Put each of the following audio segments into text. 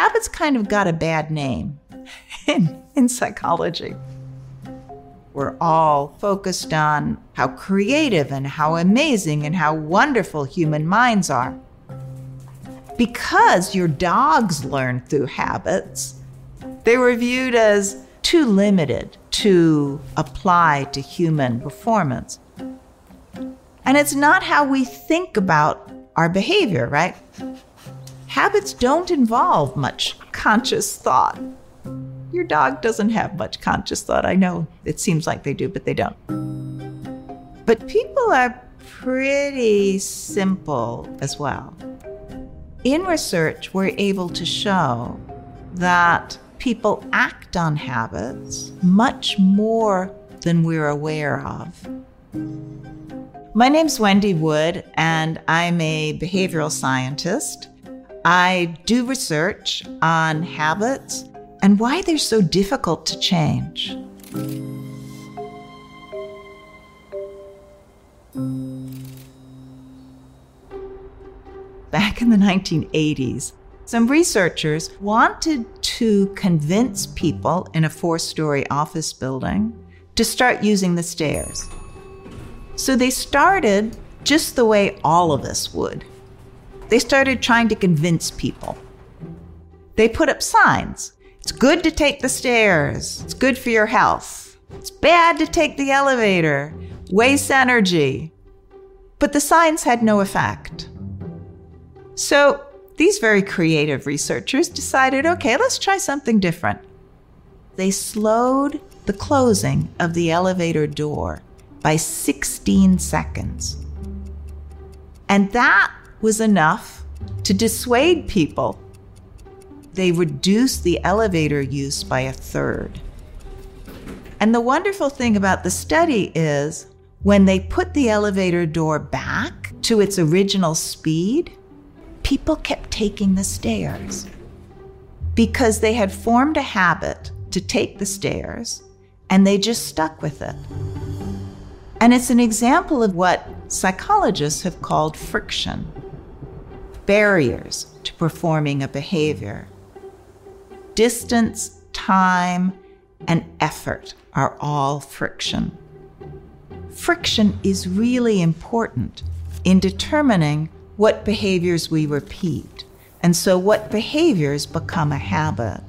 Habits kind of got a bad name in, in psychology. We're all focused on how creative and how amazing and how wonderful human minds are. Because your dogs learn through habits, they were viewed as too limited to apply to human performance. And it's not how we think about our behavior, right? Habits don't involve much conscious thought. Your dog doesn't have much conscious thought. I know it seems like they do, but they don't. But people are pretty simple as well. In research, we're able to show that people act on habits much more than we're aware of. My name's Wendy Wood, and I'm a behavioral scientist. I do research on habits and why they're so difficult to change. Back in the 1980s, some researchers wanted to convince people in a four story office building to start using the stairs. So they started just the way all of us would. They started trying to convince people. They put up signs. It's good to take the stairs. It's good for your health. It's bad to take the elevator. Waste energy. But the signs had no effect. So these very creative researchers decided okay, let's try something different. They slowed the closing of the elevator door by 16 seconds. And that was enough to dissuade people. They reduced the elevator use by a third. And the wonderful thing about the study is when they put the elevator door back to its original speed, people kept taking the stairs because they had formed a habit to take the stairs and they just stuck with it. And it's an example of what psychologists have called friction barriers to performing a behavior. Distance, time, and effort are all friction. Friction is really important in determining what behaviors we repeat, and so what behaviors become a habit.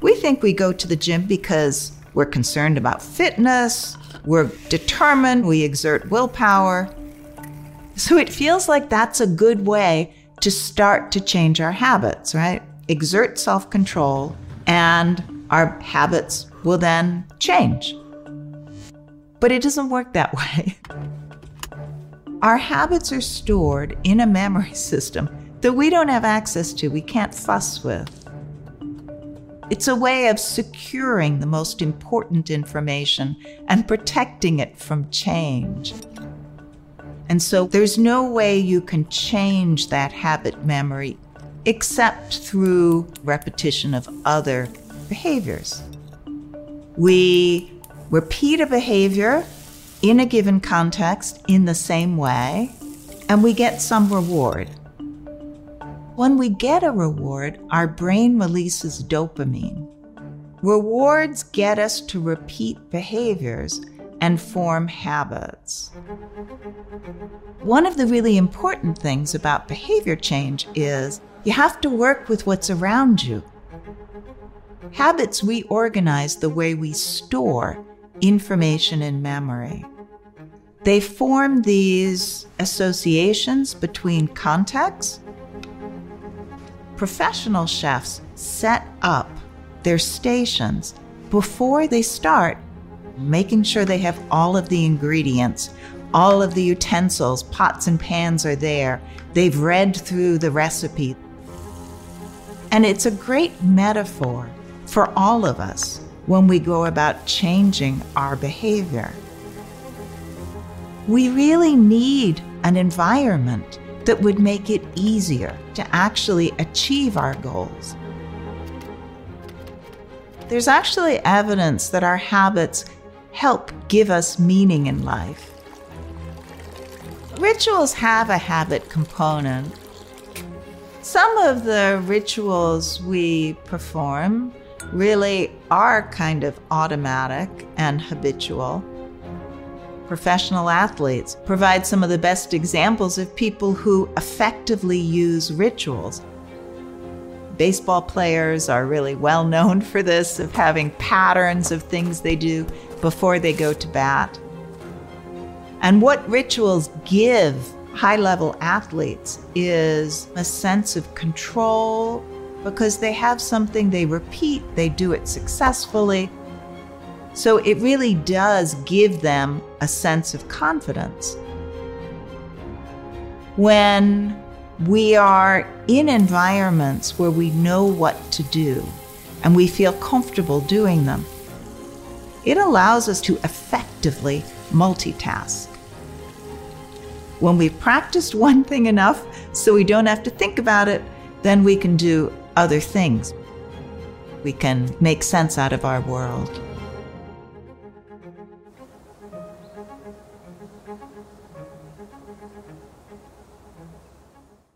We think we go to the gym because we're concerned about fitness. We're determined. We exert willpower. So it feels like that's a good way to start to change our habits, right? Exert self control, and our habits will then change. But it doesn't work that way. Our habits are stored in a memory system that we don't have access to, we can't fuss with. It's a way of securing the most important information and protecting it from change. And so there's no way you can change that habit memory except through repetition of other behaviors. We repeat a behavior in a given context in the same way, and we get some reward. When we get a reward, our brain releases dopamine. Rewards get us to repeat behaviors and form habits. One of the really important things about behavior change is you have to work with what's around you. Habits reorganize the way we store information in memory. They form these associations between contexts professional chefs set up their stations before they start, making sure they have all of the ingredients, All of the utensils, pots and pans are there. They've read through the recipe. And it's a great metaphor for all of us when we go about changing our behavior. We really need an environment that would make it easier to actually achieve our goals. There's actually evidence that our habits help give us meaning in life. Rituals have a habit component. Some of the rituals we perform really are kind of automatic and habitual. Professional athletes provide some of the best examples of people who effectively use rituals. Baseball players are really well known for this, of having patterns of things they do before they go to bat. And what rituals give high level athletes is a sense of control because they have something they repeat, they do it successfully. So it really does give them a sense of confidence. When we are in environments where we know what to do and we feel comfortable doing them, it allows us to effectively multitask. When we've practiced one thing enough so we don't have to think about it, then we can do other things. We can make sense out of our world.